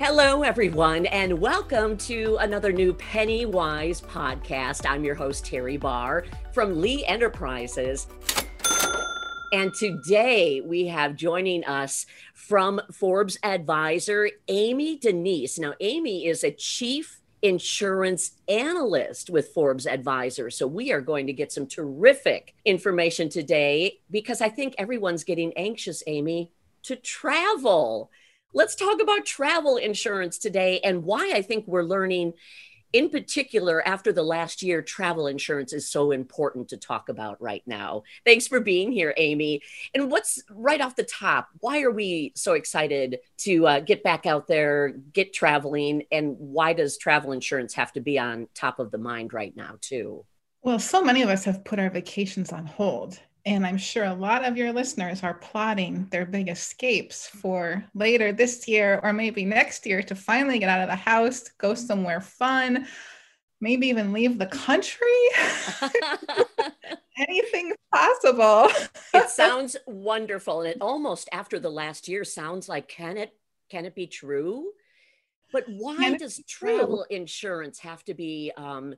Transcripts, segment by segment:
Hello, everyone, and welcome to another new Pennywise podcast. I'm your host, Teri Barr from Lee Enterprises. And today we have joining us from Forbes Advisor, Amy Danise. Now, Amy is a chief insurance analyst with Forbes Advisor. So we are going to get some terrific information today because I think everyone's getting anxious, Amy, to travel. Let's talk about travel insurance today and why I think we're learning, in particular, after the last year, travel insurance is so important to talk about right now. Thanks for being here, Amy. And what's right off the top? Why are we so excited to uh, get back out there, get traveling? And why does travel insurance have to be on top of the mind right now, too? Well, so many of us have put our vacations on hold. And I'm sure a lot of your listeners are plotting their big escapes for later this year or maybe next year to finally get out of the house, go somewhere fun, maybe even leave the country. Anything possible. it sounds wonderful. And it almost after the last year sounds like can it can it be true? But why does travel insurance have to be um,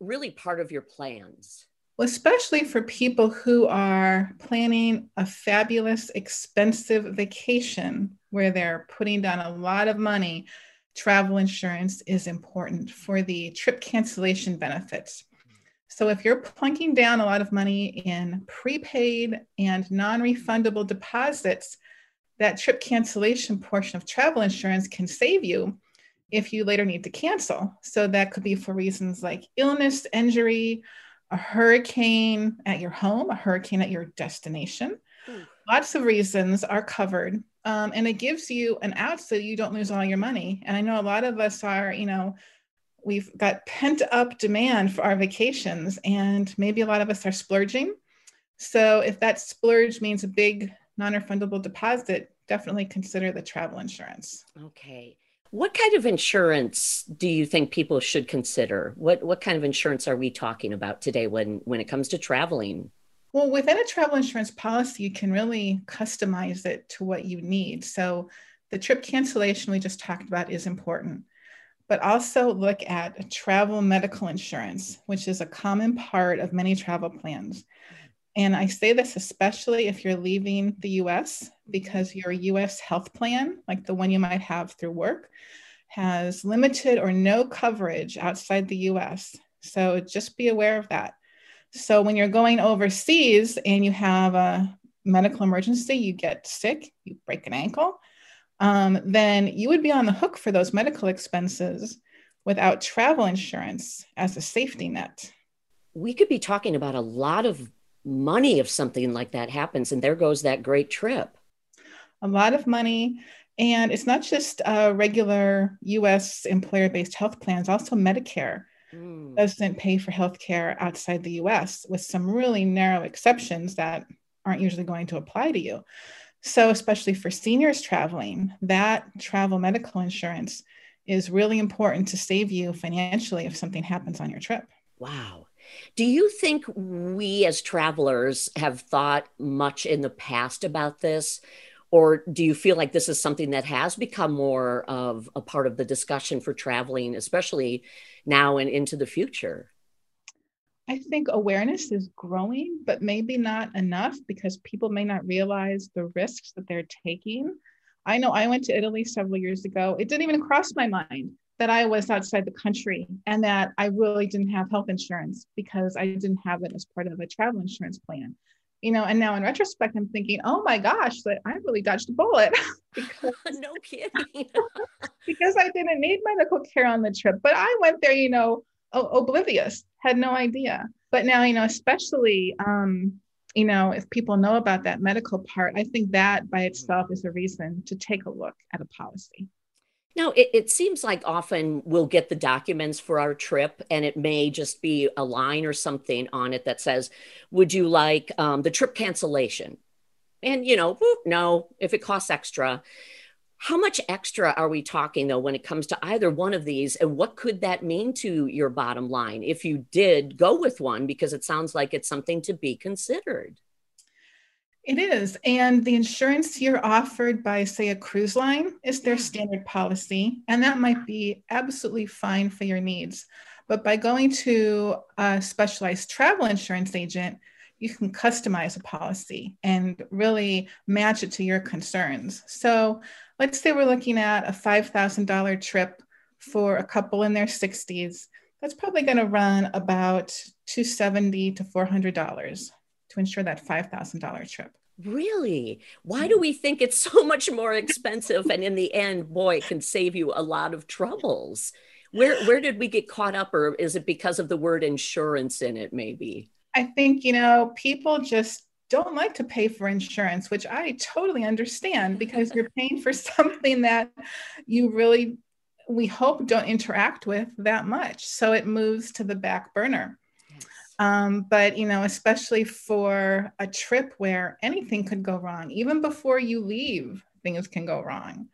really part of your plans? Well, especially for people who are planning a fabulous, expensive vacation where they're putting down a lot of money, travel insurance is important for the trip cancellation benefits. So, if you're plunking down a lot of money in prepaid and non refundable deposits, that trip cancellation portion of travel insurance can save you if you later need to cancel. So, that could be for reasons like illness, injury, a hurricane at your home, a hurricane at your destination. Ooh. Lots of reasons are covered. Um, and it gives you an out so you don't lose all your money. And I know a lot of us are, you know, we've got pent up demand for our vacations, and maybe a lot of us are splurging. So if that splurge means a big non refundable deposit, definitely consider the travel insurance. Okay. What kind of insurance do you think people should consider? What what kind of insurance are we talking about today when when it comes to traveling? Well, within a travel insurance policy, you can really customize it to what you need. So the trip cancellation we just talked about is important, but also look at travel medical insurance, which is a common part of many travel plans. And I say this especially if you're leaving the US, because your US health plan, like the one you might have through work, has limited or no coverage outside the US. So just be aware of that. So when you're going overseas and you have a medical emergency, you get sick, you break an ankle, um, then you would be on the hook for those medical expenses without travel insurance as a safety net. We could be talking about a lot of money if something like that happens and there goes that great trip a lot of money and it's not just uh, regular us employer-based health plans also medicare mm. doesn't pay for health care outside the us with some really narrow exceptions that aren't usually going to apply to you so especially for seniors traveling that travel medical insurance is really important to save you financially if something happens on your trip wow do you think we as travelers have thought much in the past about this? Or do you feel like this is something that has become more of a part of the discussion for traveling, especially now and into the future? I think awareness is growing, but maybe not enough because people may not realize the risks that they're taking. I know I went to Italy several years ago. It didn't even cross my mind that I was outside the country and that I really didn't have health insurance because I didn't have it as part of a travel insurance plan. You know, and now in retrospect, I'm thinking, oh my gosh, that I really dodged a bullet. because, no kidding. because I didn't need medical care on the trip. But I went there, you know, oblivious, had no idea. But now, you know, especially um, you know, if people know about that medical part, I think that by itself is a reason to take a look at a policy. Now, it, it, seems like often we'll get the documents for our trip, and it may just be a line or something on it that says, Would you like um, the trip cancellation? And, you know, whoop, no, if it costs extra. How much extra are we talking, though, when it comes to either one of these? And what could that mean to your bottom line if you did go with one? Because it sounds like it's something to be considered It is. And the insurance you're offered by, say, a cruise line is their standard policy. And that might be absolutely fine for your needs. But by going to a specialized travel insurance agent, you can customize a policy and really match it to your concerns. So let's say we're looking at a $5,000 trip for a couple in their 60s. That's probably going to run about 270 to $400 to insure that $5,000 trip. Really? Why do mm-hmm. we think it's so much more expensive and in the end, boy, it can save you a lot of troubles? Where where did we get caught up or is it because of the word insurance in it maybe? I think, you know, people just don't like to pay for insurance, which I totally understand because you're paying for something that you really we hope don't interact with that much. So it moves to the back burner. Um, but you know, especially for a trip where anything could go wrong, even before you leave, things can go wrong.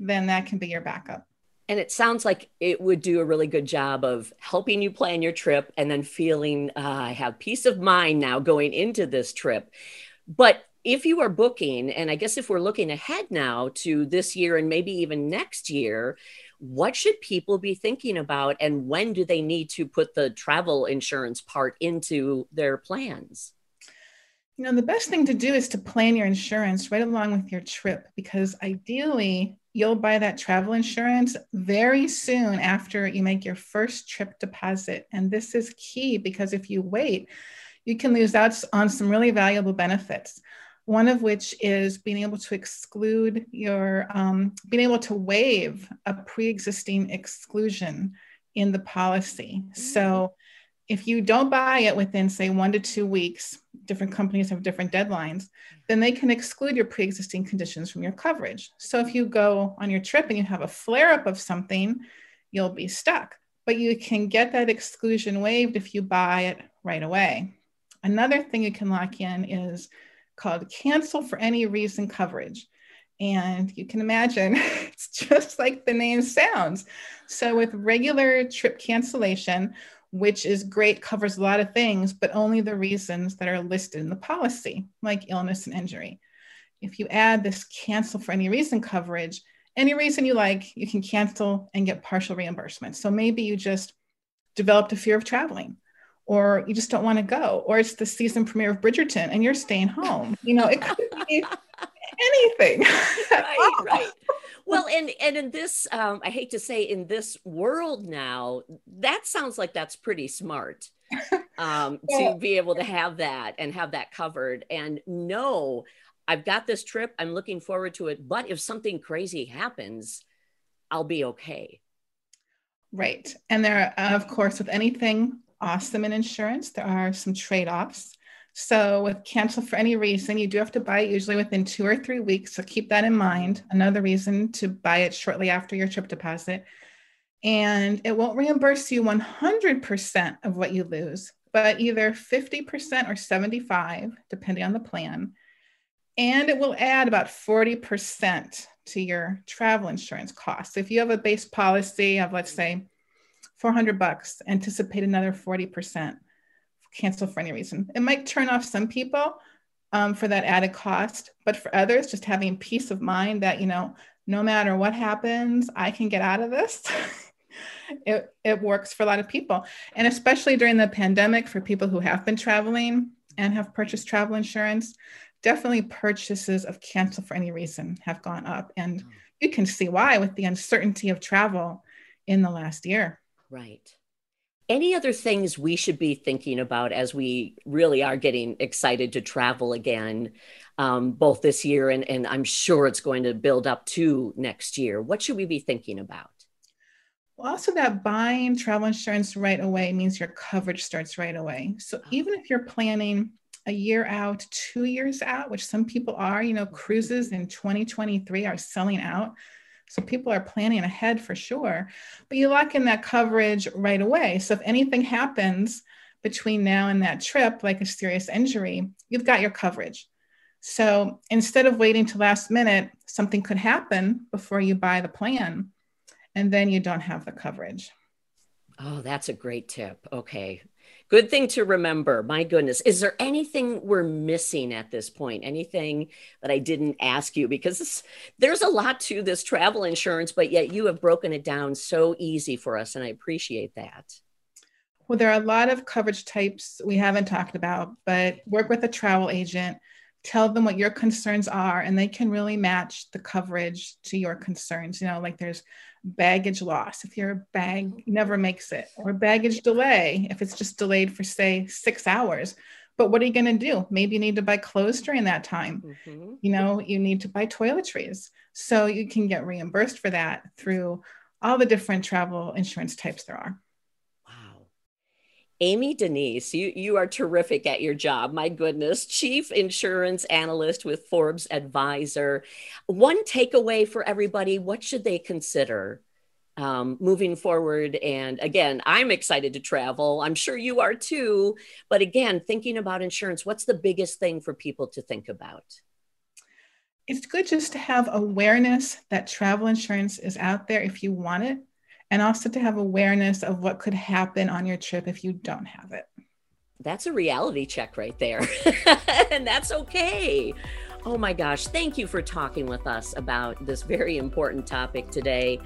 Then that can be your backup. And it sounds like it would do a really good job of helping you plan your trip and then feeling uh, I have peace of mind now going into this trip. But if you are booking, and I guess if we're looking ahead now to this year and maybe even next year, what should people be thinking about and when do they need to put the travel insurance part into their plans? You know, the best thing to do is to plan your insurance right along with your trip because ideally you'll buy that travel insurance very soon after you make your first trip deposit. And this is key because if you wait, you can lose out on some really valuable benefits one of which is being able to exclude your, um, being able to waive a pre existing exclusion in the policy. Mm-hmm. So if you don't buy it within, say, one to two weeks, different companies have different deadlines, then they can exclude your pre existing conditions from your coverage. So if you go on your trip and you have a flare up of something, you'll be stuck. But you can get that exclusion waived if you buy it right away. Another thing you can lock in is called Cancel for Any Reason Coverage. And you can imagine it's just like the name sounds. So, with regular trip cancellation, which is great, covers a lot of things, but only the reasons that are listed in the policy, like illness and injury. If you add this cancel for any reason coverage, any reason you like, you can cancel and get partial reimbursement. So maybe you just developed a fear of traveling or you just don't want to go, or it's the season premiere of Bridgerton and you're staying home. You know, it could be anything. right, right. Well, and and in this, um, I hate to say, in this world now, that sounds like that's pretty smart um, yeah. to be able to have that and have that covered, and know I've got this trip. I'm looking forward to it. But if something crazy happens, I'll be okay. Right. And there, of course, with anything awesome in insurance. There are some trade offs. So, with cancel for any reason, you do have to buy it usually within two or three weeks. So, keep that in mind. Another reason to buy it shortly after your trip deposit. And it won't reimburse you 100% of what you lose, but either 50% or 75, depending on the plan. And it will add about 40% to your travel insurance costs. If you have a base policy of, let's say, 400 bucks, anticipate another 40%, cancel for any reason. It might turn off some people um, for that added cost, but for others, just having peace of mind that, you know, no matter what happens, I can get out of this. it, it works for a lot of people. And especially during the pandemic, for people who have been traveling and have purchased travel insurance, definitely purchases of cancel for any reason have gone up. And hmm. you can see why with the uncertainty of travel in the last year. Right. Any other things we should be thinking about as we really are getting excited to travel again, um, both this year and, and I'm sure it's going to build up to next year? What should we be thinking about? Well, also, that buying travel insurance right away means your coverage starts right away. So, ah. even if you're planning a year out, two years out, which some people are, you know, cruises in 2023 are selling out. So people are planning ahead for sure, but you lock in that coverage right away. So if anything happens between now and that trip, like a serious injury, you've got your coverage. So instead of waiting to last minute, something could happen before you buy the plan, and then you don't have the coverage. Oh, that's a great tip. Okay. Good thing to remember. My goodness. Is there anything we're missing at this point? Anything that I didn't ask you? Because this, there's a lot to this travel insurance, but yet you have broken it down so easy for us. And I appreciate that. Well, there are a lot of coverage types we haven't talked about, but work with a travel agent, tell them what your concerns are, and they can really match the coverage to your concerns. You know, like there's baggage loss if your bag never makes it, or baggage delay if it's just delayed for, say, six hours. But what are you going to do? Maybe you need to buy clothes during that time. Mm-hmm. You know, you need to buy toiletries. So you can get reimbursed for that through all the different travel insurance types there are. Amy Danise, you, you are terrific at your job. My goodness, Chief Insurance Analyst with Forbes Advisor. One takeaway for everybody what should they consider um, moving forward? And again, I'm excited to travel. I'm sure you are too. But again, thinking about insurance, what's the biggest thing for people to think about? It's good just to have awareness that travel insurance is out there if you want it and also to have awareness of what could happen on your trip if you don't have it. That's a reality check right there. and that's okay. Oh my gosh, thank you for talking with us about this very important topic today.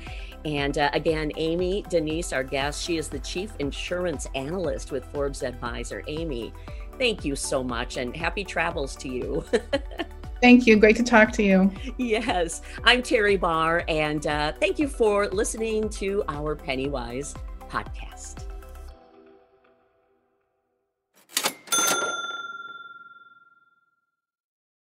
And uh, again, Amy Danise, our guest, she is the Chief Insurance Analyst with Forbes Advisor. Amy, thank you so much and happy travels to you. Thank you. Great to talk to you. Yes. I'm Teri Barr, and uh, thank you for listening to our Pennywise podcast.